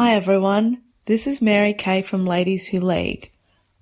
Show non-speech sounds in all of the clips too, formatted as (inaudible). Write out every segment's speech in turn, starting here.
Hi everyone, this is Mary Kay from Ladies Who League.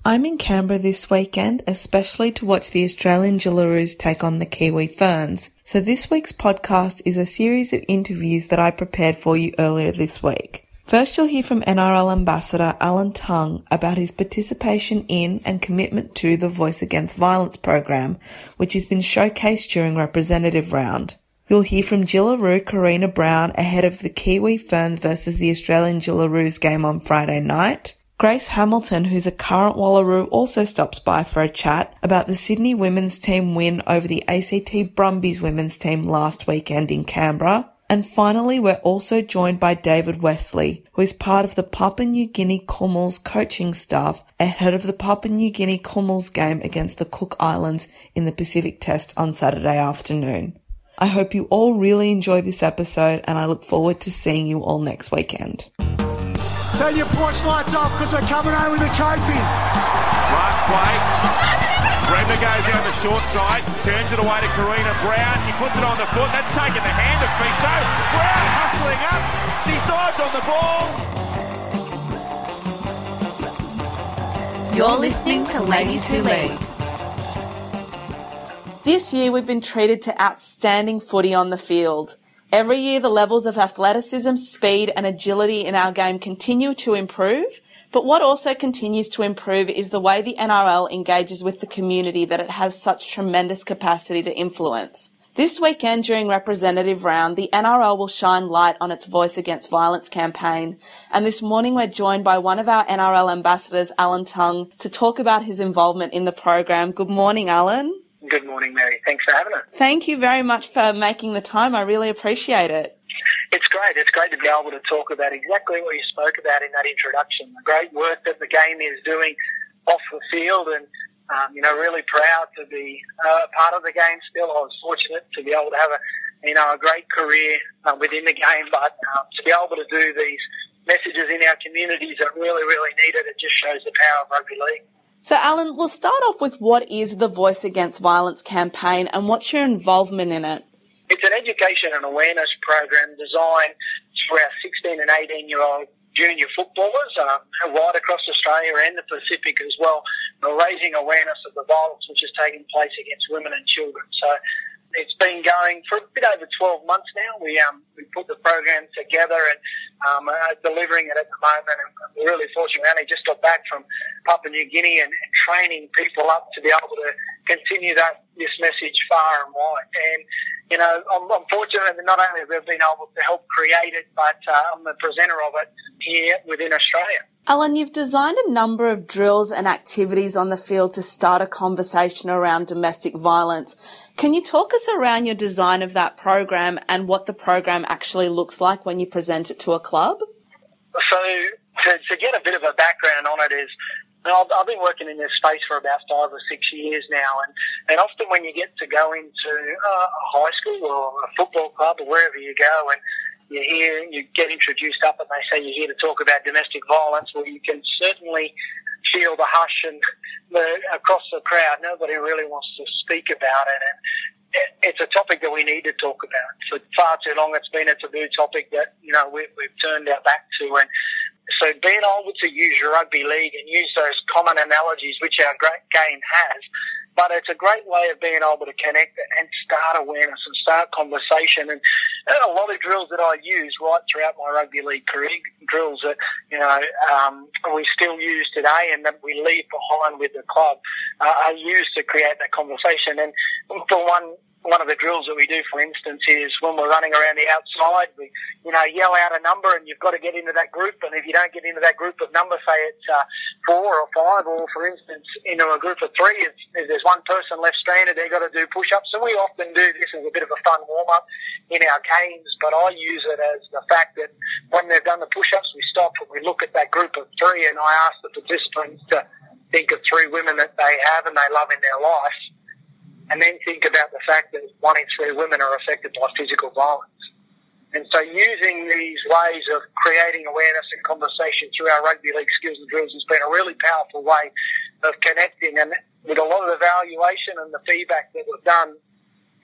I'm in Canberra this weekend, especially to watch the Australian Jillaroos take on the Kiwi Ferns. So this week's podcast is a series of interviews that I prepared for you earlier this week. First you'll hear from NRL Ambassador Alan Tongue about his participation in and commitment to the Voice Against Violence program, which has been showcased during representative round. You'll hear from Jillaroo Karina Brown ahead of the Kiwi Ferns versus the Australian Jillaroos game on Friday night. Grace Hamilton, who's a current Wallaroo, also stops by for a chat about the Sydney women's team win over the ACT Brumbies women's team last weekend in Canberra. And finally, we're also joined by David Westley, who is part of the Papua New Guinea Kumuls coaching staff ahead of the Papua New Guinea Kumuls game against the Cook Islands in the Pacific Test on Saturday afternoon. I hope you all really enjoy this episode and I look forward to seeing you all next weekend. Turn your porch lights off because we're coming home with a trophy. Last play. Brenda goes down the short side, turns it away to Karina Brown. She puts it on the foot. That's taken the hand of Fiso. Brown hustling up. She's dived on the ball. You're listening to Ladies Who League. This year we've been treated to outstanding footy on the field. Every year the levels of athleticism, speed and agility in our game continue to improve. But what also continues to improve is the way the NRL engages with the community that it has such tremendous capacity to influence. This weekend during representative round, the NRL will shine light on its Voice Against Violence campaign. And this morning we're joined by one of our NRL ambassadors, Alan Tongue, to talk about his involvement in the program. Good morning, Alan. Good morning, Mary. Thanks for having us. Thank you very much for making the time. I really appreciate it. It's great. It's great to be able to talk about exactly what you spoke about in that introduction. The great work that the game is doing off the field and, um, you know, really proud to be uh, part of the game still. I was fortunate to be able to have a, you know, a great career uh, within the game, but um, to be able to do these messages in our communities that really, really need it, it just shows the power of rugby league. So, Alan, we'll start off with what is the Voice Against Violence campaign and what's your involvement in it? It's an education and awareness program designed for our 16 and 18 year old junior footballers uh, right across Australia and the Pacific as well, raising awareness of the violence which is taking place against women and children. So it's been going for a bit over 12 months now. We um, we put the program together and um, are delivering it at the moment. And we're really fortunate. We only just got back from Papua New Guinea and, and training people up to be able to continue that this message far and wide. And you know, I'm, I'm fortunate that not only have we been able to help create it, but uh, I'm the presenter of it here within Australia. Alan, you've designed a number of drills and activities on the field to start a conversation around domestic violence. Can you talk us around your design of that program and what the program actually looks like when you present it to a club? So, to, to get a bit of a background on it is, I've, I've been working in this space for about five or six years now, and, and often when you get to go into uh, a high school or a football club or wherever you go, and you hear, you get introduced up and they say you're here to talk about domestic violence, well, you can certainly feel the hush and the, across the crowd. Nobody really wants to speak about it. And it's a topic that we need to talk about. For far too long, it's been a taboo topic that, you know, we, we've turned our back to. And so being able to use rugby league and use those common analogies, which our great game has, but it's a great way of being able to connect and start awareness and start conversation. And a lot of drills that I use right throughout my rugby league career, drills that, you know, um, we still use today and that we leave behind with the club, uh, are used to create that conversation. And for one, one of the drills that we do, for instance, is when we're running around the outside, we, you know, yell out a number and you've got to get into that group. And if you don't get into that group of numbers, say it's uh, four or five, or for instance, into a group of three, if, if there's one person left stranded, they've got to do push-ups. So we often do this as a bit of a fun warm-up in our games, but I use it as the fact that when they've done the push-ups, we stop and we look at that group of three and I ask the participants to think of three women that they have and they love in their life and then think about the fact that one in three women are affected by physical violence. And so using these ways of creating awareness and conversation through our rugby league skills and drills has been a really powerful way of connecting. And with a lot of evaluation and the feedback that we've done,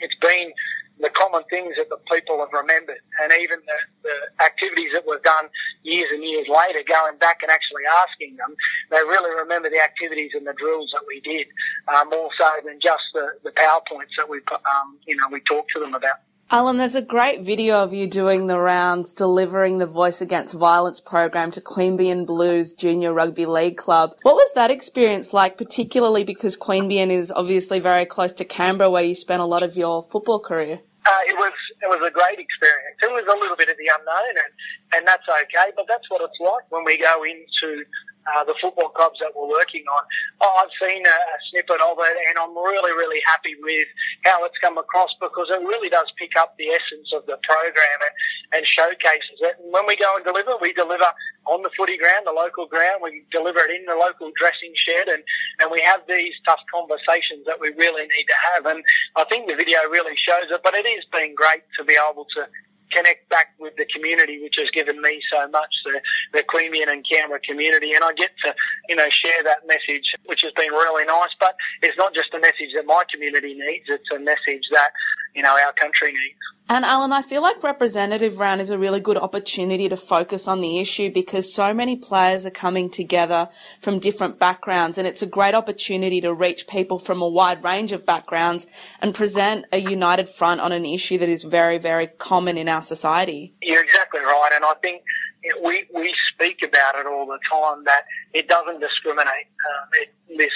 it's been the common things that the people have remembered, and even the, the activities that were done years and years later, going back and actually asking them, they really remember the activities and the drills that we did uh, more so than just the, the powerpoints that we um, you know we talked to them about. Alan, there's a great video of you doing the rounds, delivering the Voice Against Violence program to Queanbeyan Blues Junior Rugby League Club. What was that experience like, particularly because Queanbeyan is obviously very close to Canberra, where you spent a lot of your football career? Uh, it was it was a great experience. It was a little bit of the unknown, and, and that's okay. But that's what it's like when we go into uh, the football clubs that we're working on. Oh, I've seen a, a snippet of it, and I'm really, really happy with how it's come across because it really does pick up the essence of the program and, and showcases it. And when we go and deliver, we deliver on the footy ground, the local ground. We deliver it in the local dressing shed, and, and we have these tough conversations that we really need to have. And I think the video really shows it, but it has been great to be able to connect back with the community, which has given me so much, the, the Queanbeyan and Canberra community. And I get to, you know, share that message, which has been really nice. But it's not just a message that my community needs, it's a message that, you know, our country needs. And Alan, I feel like representative round is a really good opportunity to focus on the issue because so many players are coming together from different backgrounds and it's a great opportunity to reach people from a wide range of backgrounds and present a united front on an issue that is very, very common in our society. You're exactly right. And I think we, we speak about it all the time that it doesn't discriminate. Um, it, this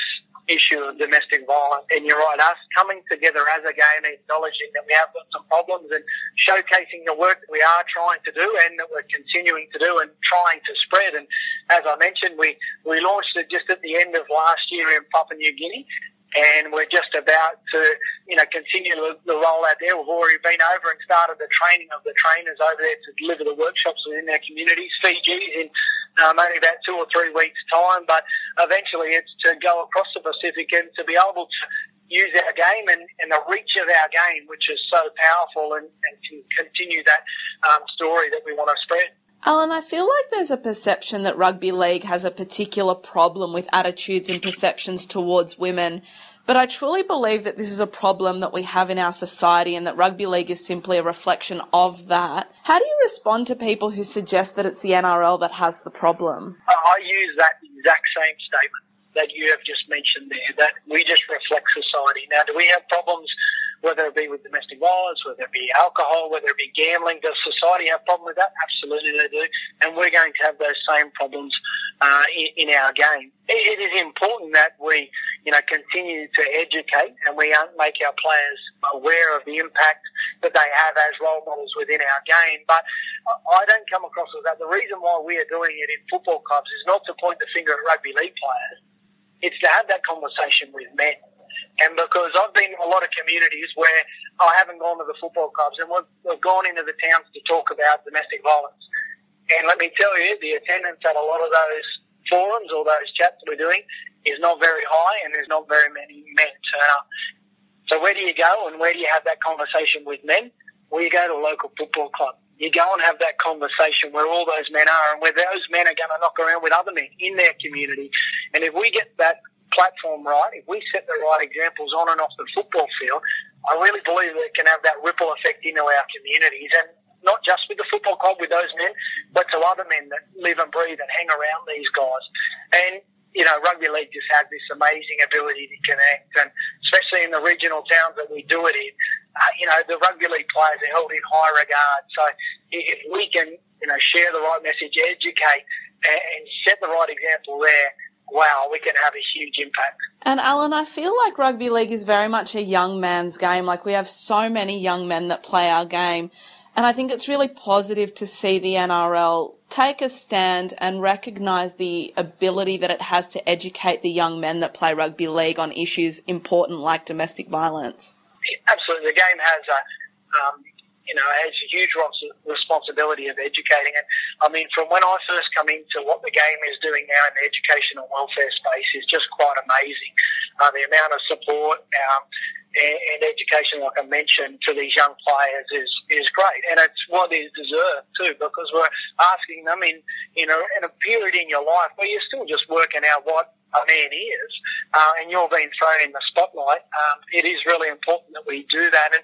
issue of domestic violence. And you're right, us coming together as a game, acknowledging that we have got some problems and showcasing the work that we are trying to do and that we're continuing to do and trying to spread. And as I mentioned, we, we launched it just at the end of last year in Papua New Guinea and we're just about to, you know, continue the, rollout there. We've already been over and started the training of the trainers over there to deliver the workshops within our communities. Fiji's in um, only about two or three weeks' time, but eventually it's to go across the Pacific and to be able to use our game and, and the reach of our game, which is so powerful, and, and to continue that um, story that we want to spread. Alan, I feel like there's a perception that rugby league has a particular problem with attitudes and perceptions towards women. But I truly believe that this is a problem that we have in our society and that rugby league is simply a reflection of that. How do you respond to people who suggest that it's the NRL that has the problem? I use that exact same statement that you have just mentioned there, that we just reflect society. Now, do we have problems whether it be with domestic violence, whether it be alcohol, whether it be gambling. Does society have a problem with that? Absolutely they do. And we're going to have those same problems uh, in, in, our game. It, it is important that we, you know, continue to educate and we make our players aware of the impact that they have as role models within our game. But I don't come across as that. The reason why we are doing it in football clubs is not to point the finger at rugby league players. It's to have that conversation with men and because I've been in a lot of communities where I haven't gone to the football clubs and we've, we've gone into the towns to talk about domestic violence. And let me tell you, the attendance at a lot of those forums or those chats we're doing is not very high and there's not very many men turn up. So where do you go and where do you have that conversation with men? Well, you go to a local football club. You go and have that conversation where all those men are and where those men are going to knock around with other men in their community. And if we get that platform right, if we set the right examples on and off the football field, I really believe that it can have that ripple effect into our communities and not just with the football club, with those men, but to other men that live and breathe and hang around these guys. And, you know, rugby league just has this amazing ability to connect and especially in the regional towns that we do it in, uh, you know, the rugby league players are held in high regard. So if we can, you know, share the right message, educate and set the right example there, wow, we can have a huge impact. And Alan, I feel like rugby league is very much a young man's game. Like we have so many young men that play our game. And I think it's really positive to see the NRL take a stand and recognise the ability that it has to educate the young men that play rugby league on issues important like domestic violence. Absolutely. The game has a, um, you know, has a huge responsibility of educating it. I mean, from when I first come into what the game is doing now in the educational welfare space is just quite amazing. Uh, the amount of support um, and, and, education, like I mentioned, to these young players is, is great. And it's what is deserved too, because we're asking them in, in, a, in a period in your life where you're still just working out what a man is, uh, and you're being thrown in the spotlight, um, it is really important that we do that. And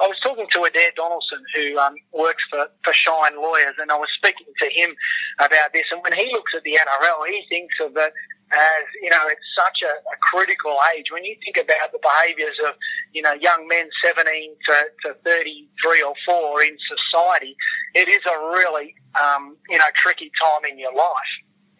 I was talking to Adair Donaldson, who um, works for, for Shine Lawyers, and I was speaking to him about this. And when he looks at the NRL, he thinks of it as, you know, it's such a, a critical age. When you think about the behaviours of, you know, young men 17 to, to 33 or 4 in society, it is a really, um, you know, tricky time in your life.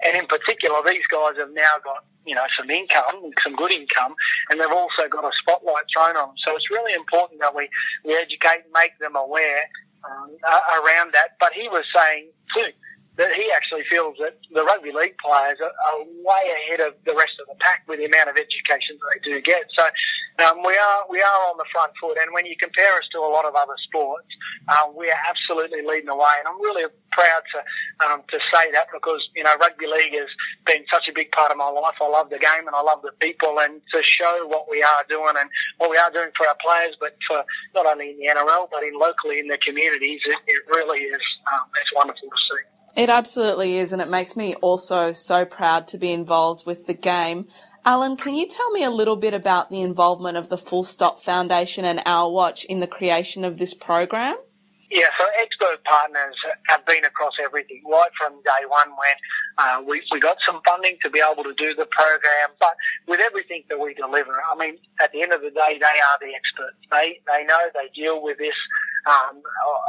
And in particular, these guys have now got, you know, some income, some good income, and they've also got a spotlight thrown on them. So it's really important that we, we educate and make them aware um, around that. But he was saying, too, that he actually feels that the rugby league players are, are, way ahead of the rest of the pack with the amount of education that they do get. So um, we are we are on the front foot, and when you compare us to a lot of other sports, uh, we are absolutely leading the way. And I'm really proud to um, to say that because you know rugby league has been such a big part of my life. I love the game and I love the people, and to show what we are doing and what we are doing for our players, but for not only in the NRL but in locally in the communities, it, it really is um, it's wonderful to see. It absolutely is, and it makes me also so proud to be involved with the game. Alan, can you tell me a little bit about the involvement of the Full Stop Foundation and Our Watch in the creation of this program? Yeah, so expert partners have been across everything, right from day one when uh, we, we got some funding to be able to do the program, but with everything that we deliver, I mean, at the end of the day, they are the experts. They, they know, they deal with this um,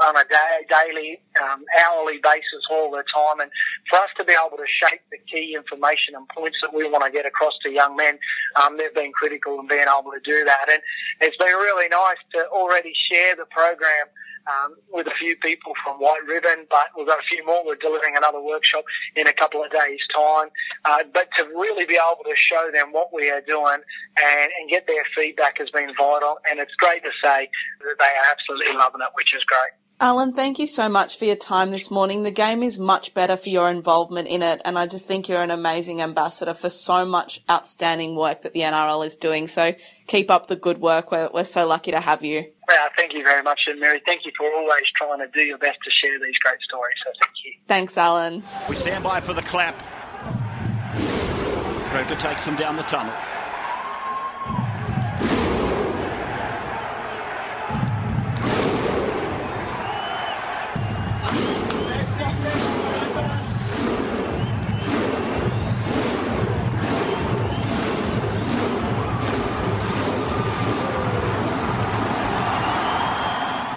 on a day, daily, um, hourly basis all the time. And for us to be able to shape the key information and points that we want to get across to young men, um, they've been critical in being able to do that. And it's been really nice to already share the program um, with a few people from White Ribbon, but we've got a few more. We're delivering another workshop in a couple of days' time. Uh, but to really be able to show them what we are doing and, and get their feedback has been vital. And it's great to say that they are absolutely loving it, which is great. Alan, thank you so much for your time this morning. The game is much better for your involvement in it, and I just think you're an amazing ambassador for so much outstanding work that the NRL is doing. So keep up the good work. We're, we're so lucky to have you. Well, thank you very much, and Mary, thank you for always trying to do your best to share these great stories. So thank you. Thanks, Alan. We stand by for the clap. Croker takes them down the tunnel.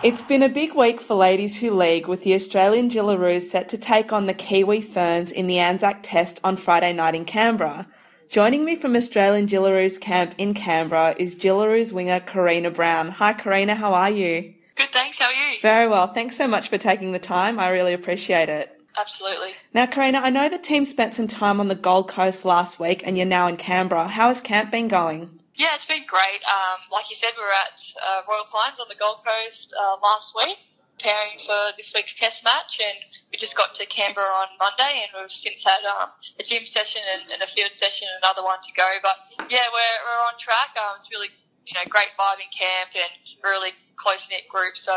It's been a big week for Ladies Who League with the Australian Jillaroos set to take on the Kiwi Ferns in the Anzac Test on Friday night in Canberra. Joining me from Australian Jillaroos camp in Canberra is Jillaroos winger Karina Brown. Hi Karina, how are you? Good, thanks. How are you? Very well. Thanks so much for taking the time. I really appreciate it. Absolutely. Now, Karina, I know the team spent some time on the Gold Coast last week and you're now in Canberra. How has camp been going? Yeah, it's been great. Um, like you said, we were at uh, Royal Pines on the Gold Coast uh, last week, preparing for this week's Test match, and we just got to Canberra on Monday, and we've since had um, a gym session and, and, a field session, and another one to go. But yeah, we're we're on track. Um, it's really you know great vibe in camp and really close knit group. So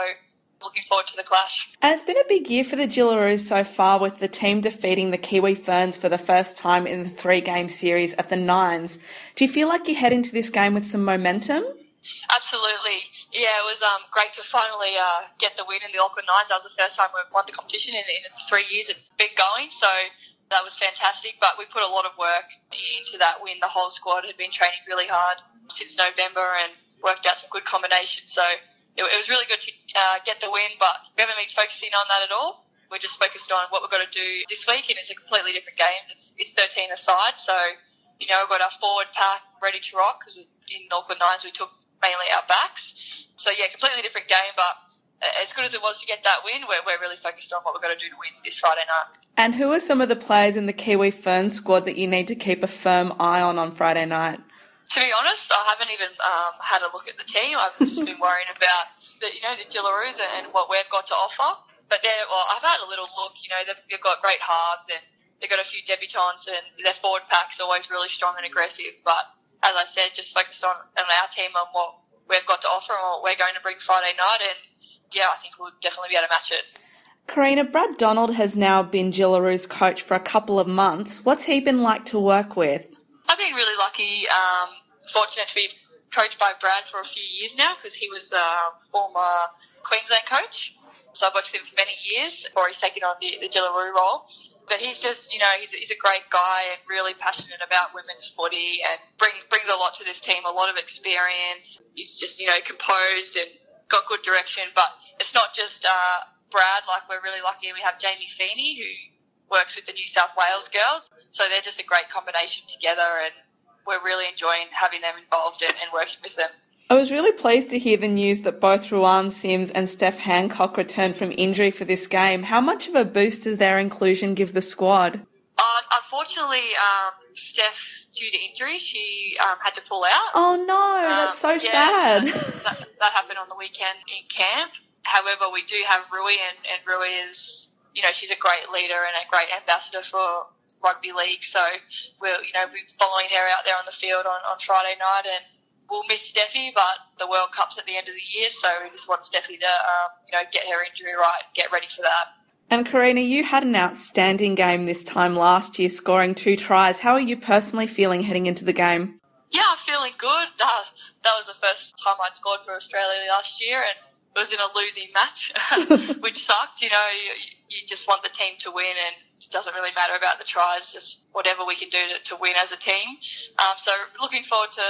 looking forward to the clash. And it's been a big year for the Jillaroos so far, with the team defeating the Kiwi Ferns for the first time in the three game series at the Nines. Do you feel like you head into this game with some momentum? Absolutely. Yeah, it was um, great to finally uh, get the win in the Auckland Nines. That was the first time we've won the competition in, in three years it's been going. So that was fantastic. But we put a lot of work into that win. The whole squad had been training really hard since November and worked out some good combinations. So it, it was really good to uh, get the win, but we haven't been focusing on that at all. We're just focused on what we've got to do this week, and it's a completely different game. It's, it's 13 aside, so you know we've got our forward pack ready to rock. In Auckland Nines we took mainly our backs, so yeah, completely different game. But as good as it was to get that win, we're, we're really focused on what we've got to do to win this Friday night. And who are some of the players in the Kiwi Fern squad that you need to keep a firm eye on on Friday night? To be honest, I haven't even um, had a look at the team. I've just (laughs) been worrying about the, you know the Jillaroos and what we've got to offer. But they're, well, I've had a little look. You know, they've, they've got great halves and they've got a few debutants and their forward pack's always really strong and aggressive. But as I said, just focused on, on our team and what we've got to offer and what we're going to bring Friday night. And yeah, I think we'll definitely be able to match it. Karina, Brad Donald has now been Jillaroos coach for a couple of months. What's he been like to work with? I've been really lucky, um, fortunate to be coached by Brad for a few years now because he was a former Queensland coach. So I've worked with him for many years before he's taken on the, the Jillaroo role. But he's just, you know, he's, he's a great guy and really passionate about women's footy and bring, brings a lot to this team, a lot of experience. He's just, you know, composed and got good direction. But it's not just uh, Brad. Like we're really lucky we have Jamie Feeney who works with the New South Wales girls. So they're just a great combination together and we're really enjoying having them involved and, and working with them. I was really pleased to hear the news that both Ruan Sims and Steph Hancock returned from injury for this game. How much of a boost does their inclusion give the squad? Uh, unfortunately, um, Steph, due to injury, she um, had to pull out. Oh no, that's so Um, yeah, sad. That, that, that happened on the weekend in camp. However, we do have Rui, and, and Rui is, you know, she's a great leader and a great ambassador for rugby league. So we're, you know, we're following her out there on the field on, on Friday night, and we'll miss Steffi, but the World Cup's at the end of the year, so we just want Steffi to, um, you know, get her injury right, get ready for that. And Karina, you had an outstanding game this time last year, scoring two tries. How are you personally feeling heading into the game? Yeah, I'm feeling good. Uh, that was the first time I'd scored for Australia last year, and it was in a losing match, (laughs) (laughs) which sucked. You know, you, you just want the team to win, and it doesn't really matter about the tries, just whatever we can do to, to win as a team. Um, so looking forward to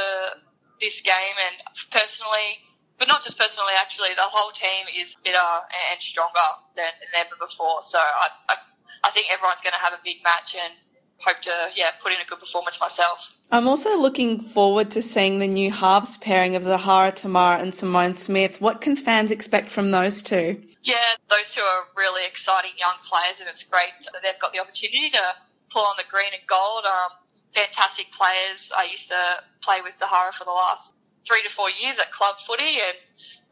this game, and personally, but not just personally, actually, the whole team is fitter and stronger than, than ever before. So I, I, I think everyone's going to have a big match, and hope to yeah put in a good performance myself. I'm also looking forward to seeing the new halves pairing of Zahara Temara and Simone Smith. What can fans expect from those two? Yeah, those two are really exciting young players, and it's great that they've got the opportunity to pull on the green and gold. Um, fantastic players. I used to play with Zahara for the last three to four years at club footy, and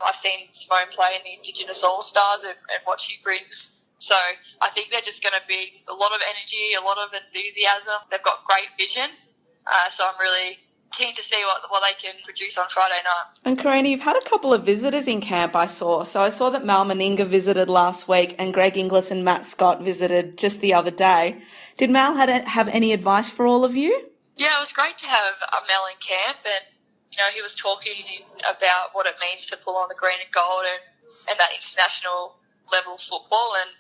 I've seen Simone play in the Indigenous All Stars and, and what she brings. So I think they're just going to be a lot of energy, a lot of enthusiasm. They've got great vision. Uh, so I'm really keen to see what what they can produce on Friday night. And Karina, you've had a couple of visitors in camp, I saw. So I saw that Mal Meninga visited last week and Greg Inglis and Matt Scott visited just the other day. Did Mal had have any advice for all of you? Yeah, it was great to have uh, Mal in camp, and you know he was talking in, about what it means to pull on the green and gold and, and that international level football, and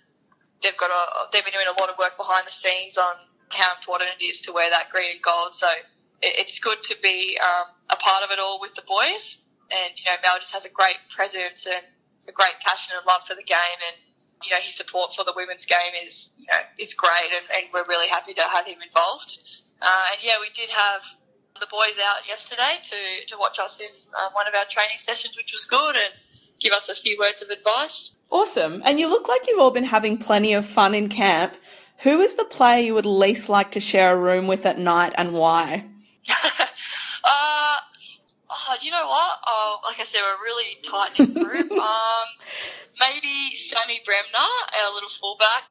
they've got a they've been doing a lot of work behind the scenes on how important it is to wear that green and gold. So it, it's good to be um, a part of it all with the boys, and you know Mal just has a great presence and a great passion and love for the game, and you know his support for the women's game is you know is great, and, and we're really happy to have him involved. Uh, and yeah, we did have the boys out yesterday to, to watch us in uh, one of our training sessions, which was good, and give us a few words of advice. Awesome. And you look like you've all been having plenty of fun in camp. Who is the player you would least like to share a room with at night and why? (laughs) uh, oh, do you know what? Oh, like I said, we're a really tight knit group. (laughs) um, maybe Sammy Bremner, our little fullback.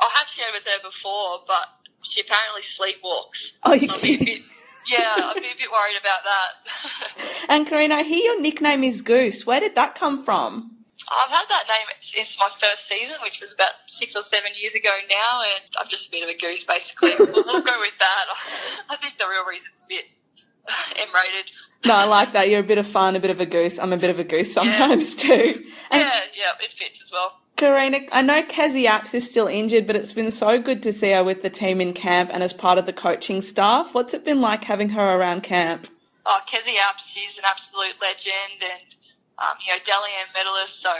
I have shared with her before, but she apparently sleepwalks. Oh, you so I'd be a kidding? bit, yeah, I'd be a bit worried about that. (laughs) And Karina, I hear your nickname is Goose. Where did that come from? I've had that name since my first season, which was about six or seven years ago now, and I'm just a bit of a goose, basically. (laughs) we'll, we'll go with that. (laughs) I think the real reason's a bit (laughs) M-rated. No, I like that. You're a bit of fun, a bit of a goose. I'm a bit of a goose sometimes too. And Yeah, yeah, it fits as well. Karina, I know Kezie Apps is still injured, but it's been so good to see her with the team in camp and as part of the coaching staff. What's it been like having her around camp? Oh, Kezie Apps, she's an absolute legend, and um, you know, Dally M medalist. So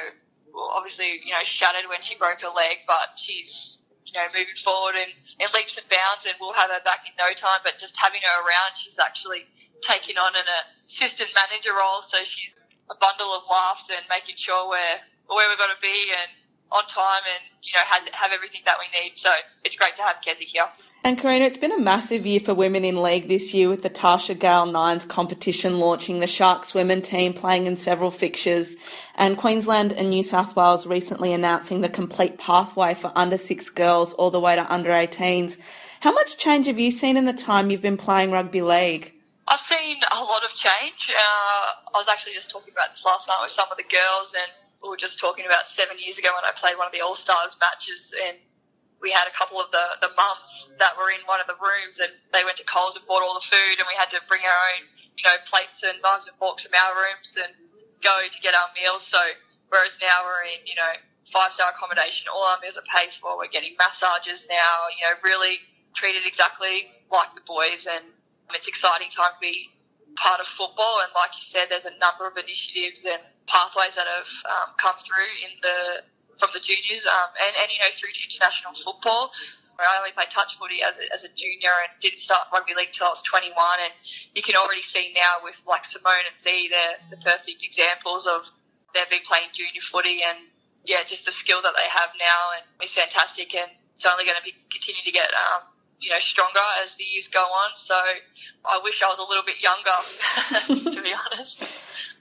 obviously, you know, shattered when she broke her leg, but she's you know moving forward in, in leaps and bounds, and we'll have her back in no time. But just having her around, she's actually taking on an assistant manager role, so she's a bundle of laughs and making sure we're where we've got to be and on time, and you know, have, have everything that we need. So it's great to have Kezie here. And Karina, it's been a massive year for women in league this year with the Tarsha Gale Nines competition launching, the Sharks women team playing in several fixtures, and Queensland and New South Wales recently announcing the complete pathway for under six girls all the way to under 18s. How much change have you seen in the time you've been playing rugby league? I've seen a lot of change. Uh, I was actually just talking about this last night with some of the girls, and we were just talking about seven years ago when I played one of the All Stars matches, and we had a couple of the, the mums that were in one of the rooms, and they went to Coles and bought all the food, and we had to bring our own you know, plates and knives and forks from our rooms and go to get our meals. So whereas now we're in, you know, five star accommodation, all our meals are paid for. We're getting massages now, you know, really treated exactly like the boys, and it's exciting time to be part of football. And like you said, there's a number of initiatives and pathways that have um, come through in the from the juniors um, and, and you know through to international football. Where I only played touch footy as a, as a junior and didn't start rugby league till I was 21. And you can already see now with like Simone and Z, they're the perfect examples of they've been playing junior footy and yeah, just the skill that they have now and it's fantastic and it's only going to be continue to get um, you know stronger as the years go on. So I wish I was a little bit younger, (laughs) to be (laughs) honest.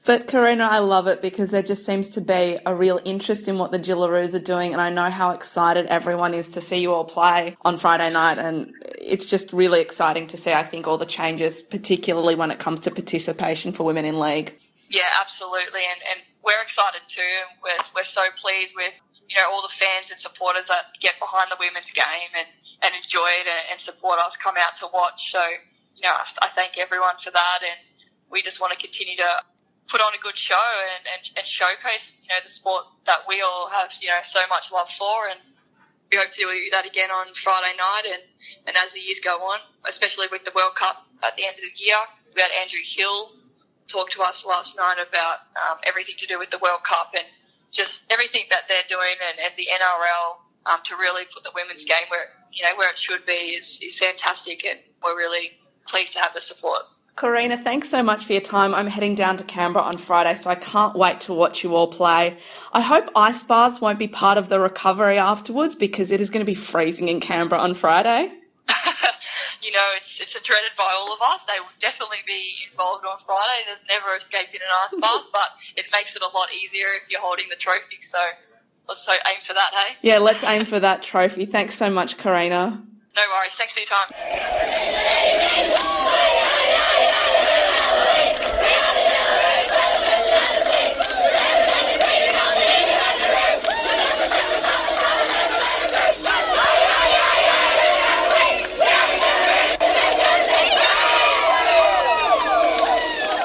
But Karina, I love it because there just seems to be a real interest in what the Jillaroos are doing, and I know how excited everyone is to see you all play on Friday night, and it's just really exciting to see. I think all the changes, particularly when it comes to participation for women in league. Yeah, absolutely, and and we're excited too, we're we're so pleased with you know all the fans and supporters that get behind the women's game and and enjoy it and, support us, come out to watch. So you know, I, I thank everyone for that, and we just want to continue to put on a good show and, and, and showcase, you know, the sport that we all have, you know, so much love for. And we hope to do that again on Friday night and, and as the years go on, especially with the World Cup at the end of the year. We had Andrew Hill talk to us last night about um, everything to do with the World Cup and just everything that they're doing and, and the NRL um, to really put the women's game where, you know, where it should be is, is fantastic and we're really pleased to have the support. Karina, thanks so much for your time. I'm heading down to Canberra on Friday, so I can't wait to watch you all play. I hope ice baths won't be part of the recovery afterwards because it is going to be freezing in Canberra on Friday. You know, it's, it's dreaded by all of us. They will definitely be involved on Friday. There's never escaping an ice bath, but it makes it a lot easier if you're holding the trophy. So let's aim for that, hey? Yeah, let's aim for that trophy. Thanks so much, Karina. No worries. Thanks for your time.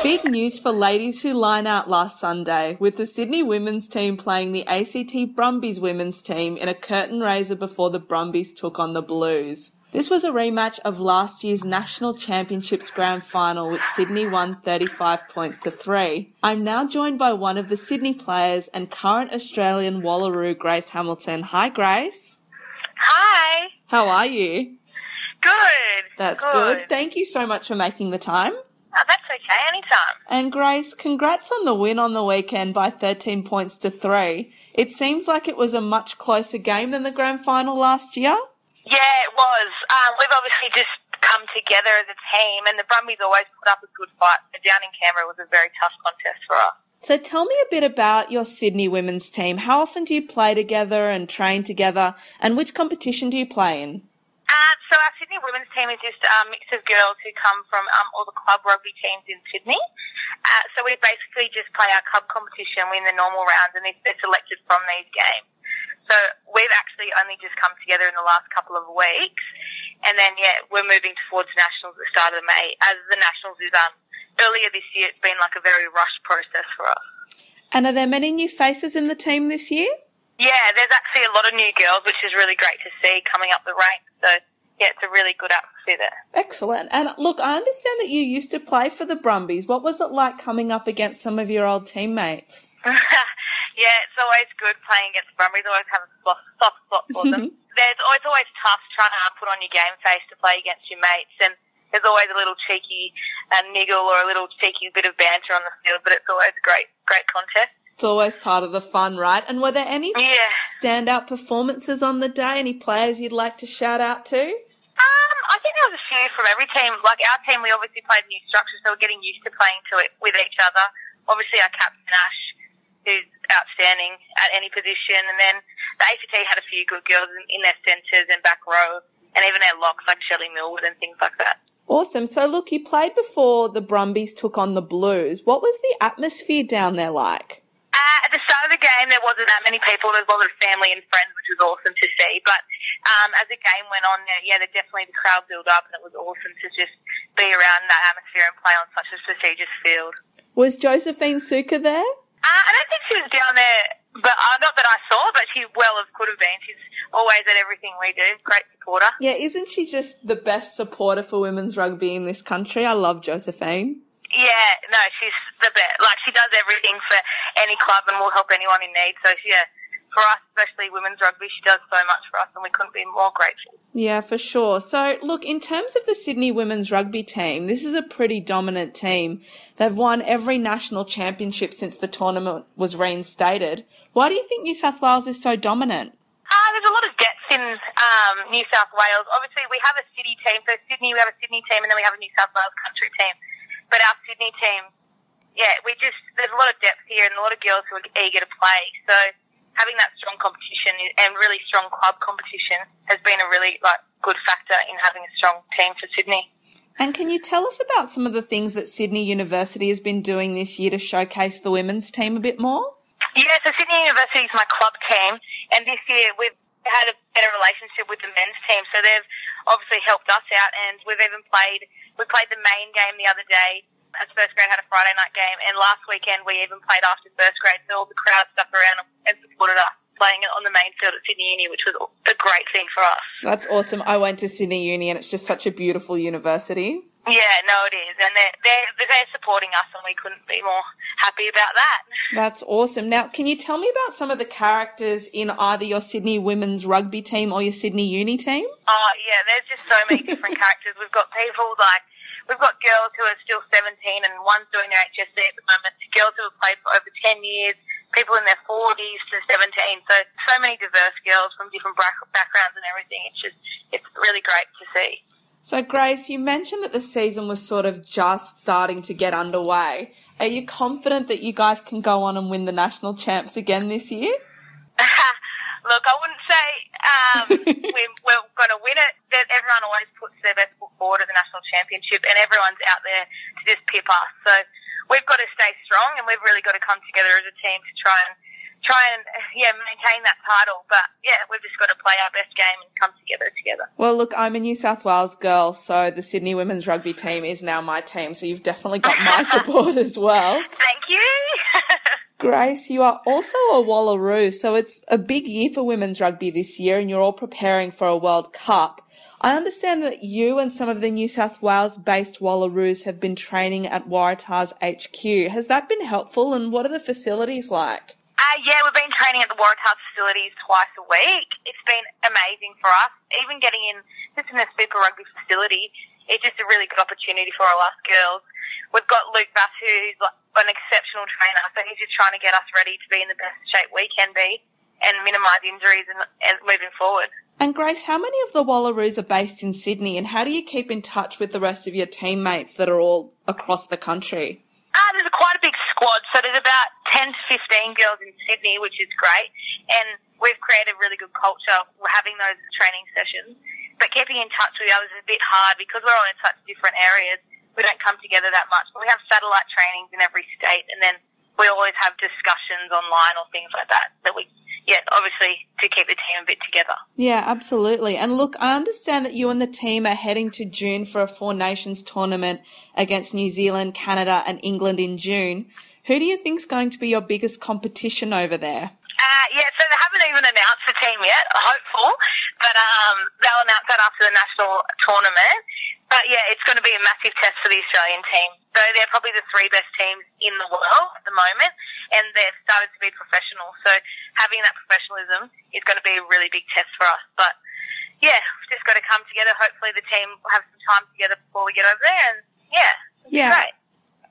Big news for ladies who line out last Sunday, with the Sydney women's team playing the ACT Brumbies women's team in a curtain raiser before the Brumbies took on the Blues. This was a rematch of last year's National Championships Grand Final, which Sydney won 35 points to 3. I'm now joined by one of the Sydney players and current Australian Wallaroo, Grace Hamilton. Hi, Grace. Hi. How are you? Good. That's good. good. Thank you so much for making the time. Oh, that's okay. Anytime. And Grace, congrats on the win on the weekend by 13 points to 3. It seems like it was a much closer game than the grand final last year. Yeah, it was. Um, we've obviously just come together as a team, and the Brumbies always put up a good fight. But down in Canberra was a very tough contest for us. So tell me a bit about your Sydney women's team. How often do you play together and train together, and which competition do you play in? Uh, so our Sydney women's team is just a mix of girls who come from um, all the club rugby teams in Sydney. Uh, so we basically just play our club competition, win the normal rounds, and they're selected from these games. So we've actually only just come together in the last couple of weeks, and then yeah, we're moving towards nationals at the start of May. As the nationals is um earlier this year, it's been like a very rushed process for us. And are there many new faces in the team this year? Yeah, there's actually a lot of new girls, which is really great to see coming up the ranks. So yeah, it's a really good atmosphere there. Excellent. And look, I understand that you used to play for the Brumbies. What was it like coming up against some of your old teammates? (laughs) yeah, it's always good playing against the Brumbies. I always have a soft, soft spot for them. (laughs) There's always always tough trying to put on your game face to play against your mates, and there's always a little cheeky uh, niggle or a little cheeky bit of banter on the field, but it's always a great, great contest. It's always part of the fun, right? And were there any Yeah. standout performances on the day? Any players you'd like to shout out to? Um, I think there was a few from every team. Like our team, we obviously played new structures, so we're getting used to playing to it with each other. Obviously, our captain Ash, who's outstanding at any position, and then the ACT had a few good girls in, in their centres and back row, and even their locks like Shelley Millwood and things like that. Awesome. So look, you played before the Brumbies took on the Blues. What was the atmosphere down there like? Uh, at the start of the game, there wasn't that many people. There was a lot of family and friends, which was awesome to see. But um, as the game went on, yeah, there definitely the crowd built up, and it was awesome to just be around that atmosphere and play on such a prestigious field. Was Josephine Sukkar there? Uh, I don't think she was down there, but uh, not that I saw, but she well could have been. She's always at everything we do. Great supporter. Yeah, isn't she just the best supporter for women's rugby in this country? I love Josephine. Yeah, no, she's the best. Like she does everything for any club and will help anyone in need. So yeah, for us, especially women's rugby, she does so much for us, and we couldn't be more grateful. Yeah, for sure. So look, in terms of the Sydney women's rugby team, this is a pretty dominant team. They've won every national championship since the tournament was reinstated. Why do you think New South Wales is so dominant? Uh, there's a lot of depth in um, New South Wales. Obviously, we have a city team. So Sydney, we have a Sydney team, and then we have a New South Wales country team. But our Sydney team, yeah, we just there's a lot of depth here and a lot of girls who are eager to play. So having that strong competition and really strong club competition has been a really like good factor in having a strong team for Sydney. And can you tell us about some of the things that Sydney University has been doing this year to showcase the women's team a bit more? Yeah, so Sydney University is my club team, and this year we've had a better relationship with the men's team. So they've obviously helped us out, and we've even played. We played the main game the other day. As first grade had a Friday night game, and last weekend we even played after first grade. So all the crowd stuck around and supported us playing it on the main field at Sydney Uni, which was a great thing for us. That's awesome. I went to Sydney Uni, and it's just such a beautiful university. Yeah, no, it is, and they're they're, they're supporting us, and we couldn't be more happy about that. That's awesome. Now, can you tell me about some of the characters in either your Sydney women's rugby team or your Sydney uni team? Oh, yeah, there's just so many different (laughs) characters. We've got people like we've got girls who are still 17, and one's doing their HSC at the moment. Girls who have played for over 10 years. People in their 40s to 17. So so many diverse girls from different backgrounds and everything. It's just it's really great to see. So, Grace, you mentioned that the season was sort of just starting to get underway. Are you confident that you guys can go on and win the national champs again this year? (laughs) Look, I wouldn't say um, (laughs) we're, we're going to win it. Everyone always puts their best foot forward at the national championship, and everyone's out there to just pip us. So we've got to stay strong, and we've really got to come together as a team to try and try and yeah maintain that title. But yeah, we've just got to play our best game and come together together. Well, look, I'm a New South Wales girl, so the Sydney women's rugby team is now my team. So you've definitely got my (laughs) support as well. Thank you. (laughs) Grace, you are also a Wallaroo, so it's a big year for women's rugby this year, and you're all preparing for a World Cup. I understand that you and some of the New South Wales based Wallaroos have been training at Waratahs HQ. Has that been helpful, and what are the facilities like? Uh, yeah, we've been training at the Waratahs facilities twice a week. It's been amazing for us. Even getting in just in the Super Rugby facility, it's just a really good opportunity for all us girls. We've got Luke Bass, who's an exceptional trainer, so he's just trying to get us ready to be in the best shape we can be and minimise injuries and, and moving forward. And Grace, how many of the Wallaroos are based in Sydney, and how do you keep in touch with the rest of your teammates that are all across the country? There's quite a big squad, so there's about 10 to 15 girls in Sydney, which is great, and we've created really good culture having those training sessions. But keeping in touch with the others is a bit hard because we're all in such different areas. We don't come together that much, but we have satellite trainings in every state, and then we always have discussions online or things like that that we yeah, obviously to keep the team a bit together. Yeah, absolutely. And look, I understand that you and the team are heading to June for a Four Nations tournament against New Zealand, Canada, and England in June. Who do you think is going to be your biggest competition over there? Uh, yeah, so they haven't even announced the team yet, hopeful, but um, they'll announce that after the national tournament. But yeah, it's going to be a massive test for the Australian team. So they're probably the three best teams in the world at the moment, and they've started to be professional. So having that professionalism is going to be a really big test for us. But yeah, we've just got to come together. Hopefully, the team will have some time together before we get over there, and yeah, yeah. Great.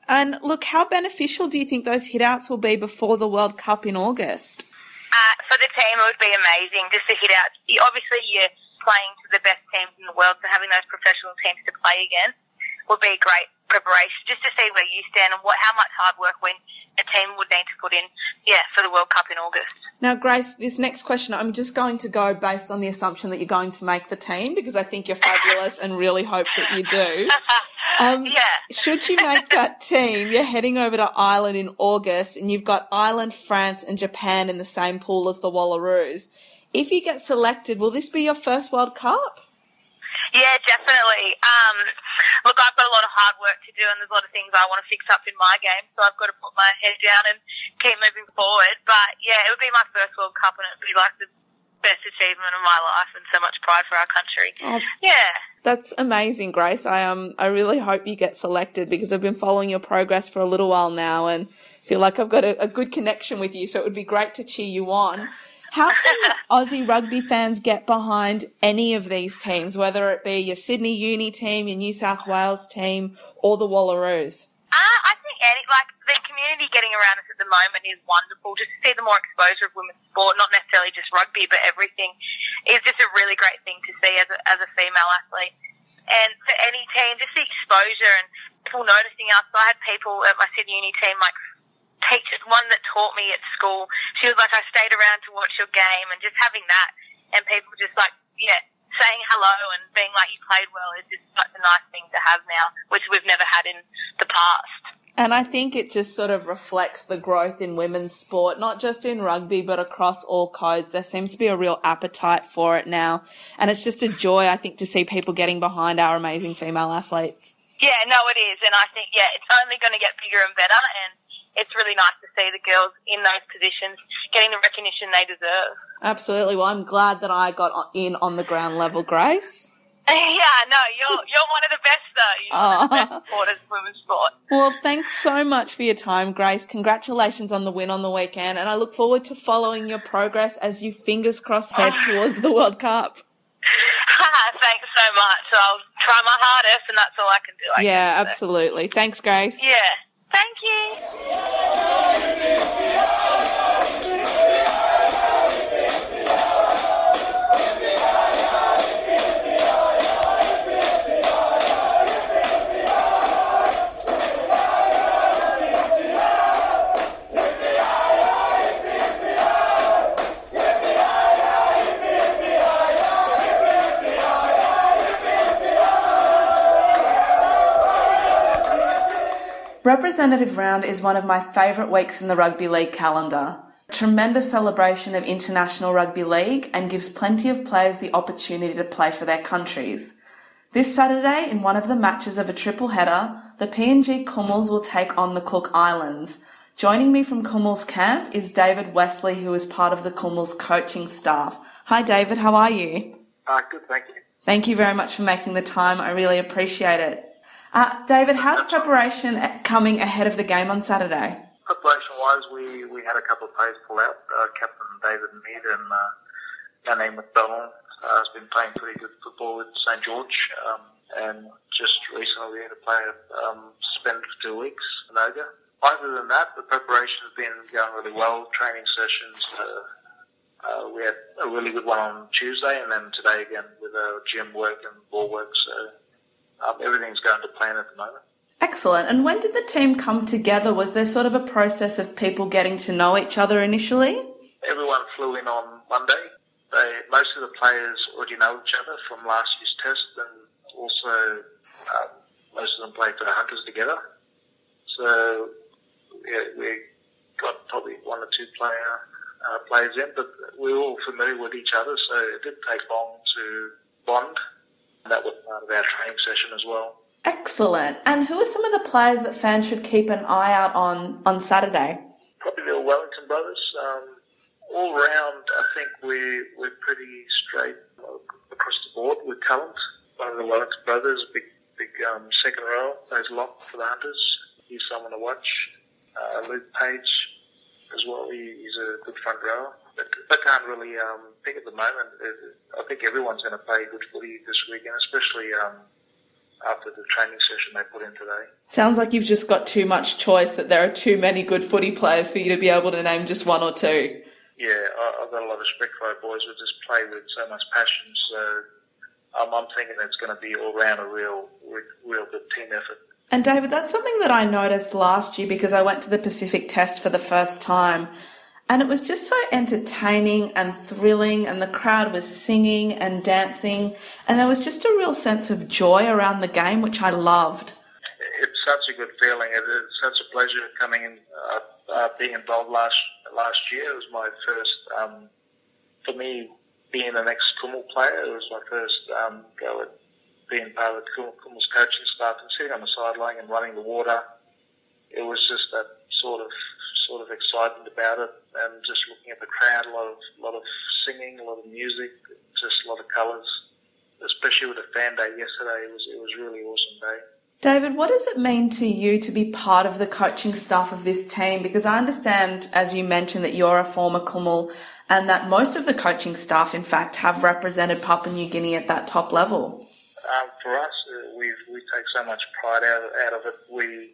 And look, how beneficial do you think those hitouts will be before the World Cup in August? Uh, for the team, it would be amazing just to hit out. Obviously, you're playing to the best teams in the world, so having those professional teams to play against would be a great preparation just to see where you stand and what how much hard work when a team would need to put in, yeah, for the World Cup in August. Now, Grace, this next question, I'm just going to go based on the assumption that you're going to make the team because I think you're fabulous and really hope that you do. (laughs) Um, yeah. Should you make that team, you're heading over to Ireland in August, and you've got Ireland, France, and Japan in the same pool as the Wallaroos. If you get selected, will this be your first World Cup? Yeah, definitely. Um, look, I've got a lot of hard work to do, and there's a lot of things I want to fix up in my game, so I've got to put my head down and keep moving forward. But yeah, it would be my first World Cup, and it would be like the best achievement of my life, and so much pride for our country. Oh. Yeah. That's amazing, Grace. I um I really hope you get selected because I've been following your progress for a little while now and feel like I've got a, a good connection with you. So it would be great to cheer you on. How can Aussie rugby fans get behind any of these teams, whether it be your Sydney Uni team, your New South Wales team, or the Wallaroos? Uh, I think any, like the community getting around us at the moment is wonderful. Just to see the more exposure of women's sport, not necessarily just rugby, but everything, is just a really great thing to see as a, as a female athlete. And for any team, just the exposure and people noticing us. I had people at my Sydney Uni team, like teachers, one that taught me at school. She was like, I stayed around to watch your game, and just having that, and people just like, yeah, saying hello and being like you played well is just such a nice thing to have now, which we've never had in the past. And I think it just sort of reflects the growth in women's sport, not just in rugby, but across all codes. There seems to be a real appetite for it now. And it's just a joy, I think, to see people getting behind our amazing female athletes. Yeah, no, it is. And I think, yeah, it's only going to get bigger and better. And it's really nice to see the girls in those positions getting the recognition they deserve. Absolutely. Well, I'm glad that I got in on the ground level, Grace. (laughs) yeah, no, you're you're one of the best though. You're one of the best oh. supporters of women's sport. (laughs) Well, thanks so much for your time, Grace. Congratulations on the win on the weekend, and I look forward to following your progress as you fingers crossed head (laughs) towards the World Cup. Thanks so much. I'll try my hardest, and that's all I can do. I yeah, guess. absolutely. Thanks, Grace. Yeah. Thank you. Representative Round is one of my favourite weeks in the Rugby League calendar. Tremendous celebration of International Rugby League and gives plenty of players the opportunity to play for their countries. This Saturday, in one of the matches of a triple header, the PNG Kumuls will take on the Cook Islands. Joining me from Kumuls camp is David Westley, who is part of the Kumuls coaching staff. Hi, David. How are you? Uh, good, thank you. Thank you very much for making the time. I really appreciate it. Uh, David, how's preparation coming ahead of the game on Saturday? Preparation-wise, we, we had a couple of players pull out. Uh, Captain David Mead and uh, Danny McDonald uh, has been playing pretty good football with St George. Um, and just recently we had a player um, suspended two weeks, Noga. Other than that, the preparation has been going really well. Training sessions, uh, uh, we had a really good one on Tuesday, and then today again with uh, gym work and ball work. So um, everything's going to plan at the moment. Excellent. And when did the team come together? Was there sort of a process of people getting to know each other initially? Everyone flew in on Monday. They, most of the players already know each other from last year's test, and also um, most of them played for the Hunters together. So yeah, we got probably one or two player uh, players in, but we were all familiar with each other, so it didn't take long to bond. That was part of our training session as well. Excellent. And who are some of the players that fans should keep an eye out on on Saturday? Probably the Wellington brothers. Um, all round, I think we're, we're pretty straight across the board with talent. One of the Wellington brothers, big big um, second row, plays lock for the Hunters. He's someone to watch. Uh, Luke Page as well. He, he's a good front rower. I can't really um, think at the moment. I think everyone's going to play good footy this weekend, especially um, after the training session they put in today. Sounds like you've just got too much choice, that there are too many good footy players for you to be able to name just one or two. Yeah, I, I've got a lot of respect for our boys who just play with so much passion. So um, I'm thinking it's going to be all round a real, real good team effort. And David, that's something that I noticed last year because I went to the Pacific Test for the first time. And it was just so entertaining and thrilling, and the crowd was singing and dancing, and there was just a real sense of joy around the game, which I loved. It's such a good feeling. It's such a pleasure coming in, uh, uh, being involved last last year. It was my first, um, for me, being an ex-Kumul player. It was my first um, go at being part of Kumul's coaching staff and sitting on the sideline and running the water. It was just that sort of sort of excitement about it, and just looking at the crowd, a lot of lot of singing, a lot of music, just a lot of colours. Especially with the fan day yesterday, it was it was really awesome day. David, what does it mean to you to be part of the coaching staff of this team? Because I understand, as you mentioned, that you're a former Kumul and that most of the coaching staff, in fact, have represented Papua New Guinea at that top level. Um, for us, uh, we we take so much pride out, out of it. We,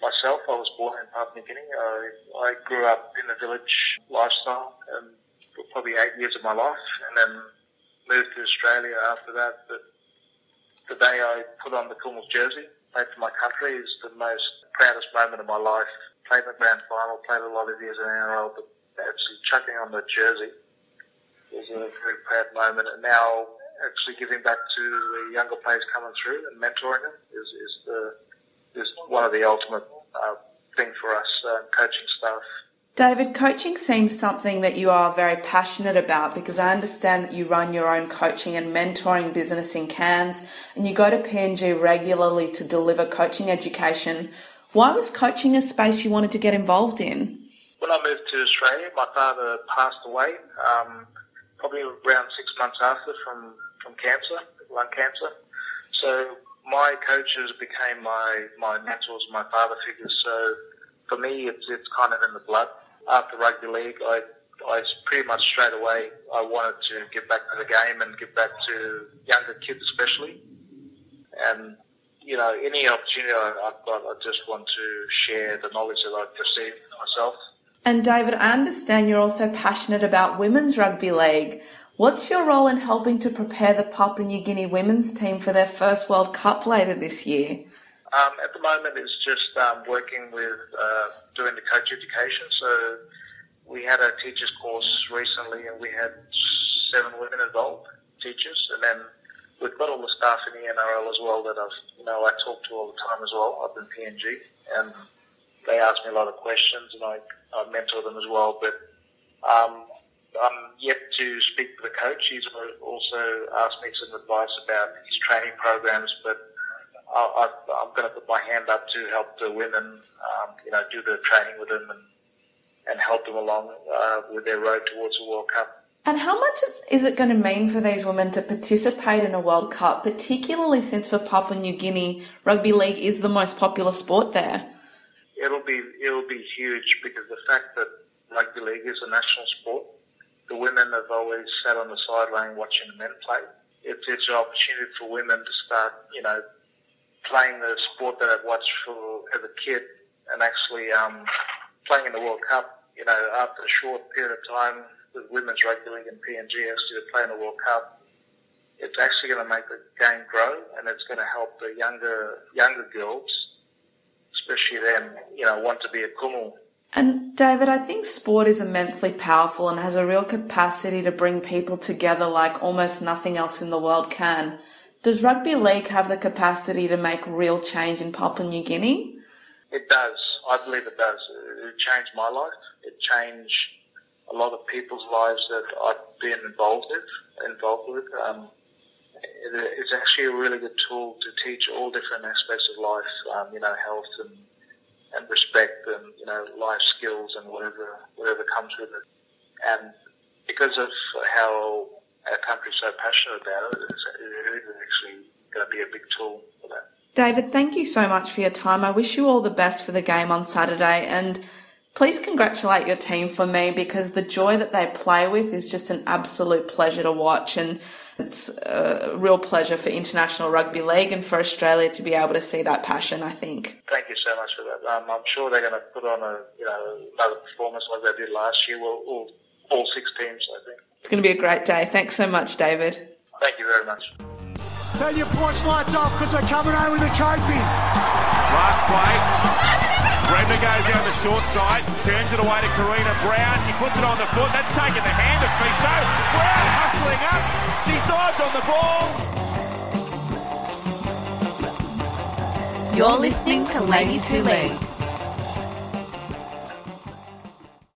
myself, I was born in Papua New Guinea. I, I grew up in the village lifestyle and for probably eight years of my life, and then moved to Australia after that. But the day I put on the Kumul's jersey, played for my country, is the most proudest moment of my life. Played the grand final, played a lot of years in NRL, but actually chucking on the jersey was a very proud moment. And now actually giving back to the younger players coming through and mentoring them is, is the is one of the ultimate uh, thing for us uh, coaching staff. David, coaching seems something that you are very passionate about because I understand that you run your own coaching and mentoring business in Cairns and you go to PNG regularly to deliver coaching education. Why was coaching a space you wanted to get involved in? When I moved to Australia, my father passed away um, probably around six months after from, from cancer, lung cancer. So my coaches became my, my mentors, my father figures. So for me, it's, it's kind of in the blood after rugby league, I, I pretty much straight away I wanted to get back to the game and get back to younger kids especially. And you know, any opportunity I've got, I just want to share the knowledge that I've received myself. And David, I understand you're also passionate about women's rugby league. What's your role in helping to prepare the Papua New Guinea women's team for their first World Cup later this year? Um, at the moment, it's just um, working with uh, doing the coach education. So we had a teachers course recently, and we had seven women involved, teachers, and then we've got all the staff in the NRL as well that I've you know I talk to all the time as well up in PNG, and they ask me a lot of questions, and I, I mentor them as well. But um, yet to speak to the coach. He's also asked me some advice about his training programs, but I, am going to put my hand up to help the women, um, you know, do the training with them and, and help them along uh, with their road towards the World Cup. And how much is it going to mean for these women to participate in a World Cup, particularly since for Papua New Guinea, rugby league is the most popular sport there? It'll be it'll be huge because the fact that rugby league is a national sport, the women have always sat on the sideline watching the men play. It's it's an opportunity for women to start, you know, playing the sport that I've watched for as a kid and actually um, playing in the World Cup. You know, after a short period of time with women's rugby league and PNG actually to play in the World Cup, it's actually going to make the game grow and it's going to help the younger younger girls, especially them, you know, want to be a kumul. And David, I think sport is immensely powerful and has a real capacity to bring people together like almost nothing else in the world can. Does rugby league have the capacity to make real change in Papua New Guinea? It does. I believe it does. It changed my life. It changed a lot of people's lives that I've been involved with. Involved with. Um, it, it's actually a really good tool to teach all different aspects of life. Um, you know, health and and respect and you know life skills and whatever whatever comes with it. And because of how our country's so passionate about it, it is actually going to be a big tool for that. David, thank you so much for your time. I wish you all the best for the game on Saturday and please congratulate your team for me because the joy that they play with is just an absolute pleasure to watch and it's a real pleasure for International Rugby League and for Australia to be able to see that passion, I think. Thank you so much for that. Um, I'm sure they're going to put on a, you know, another performance like they did last year. Well, all, all six teams, I think. It's going to be a great day. Thanks so much, David. Thank you very much. Turn your porch lights off because we're coming home with a trophy. Last play. Redmer goes down the short side, turns it away to Karina Brown. She puts it on the foot. That's taken the hand of Fiso. Brown hustling up. She's dived on the ball. You're listening to Ladies Who League.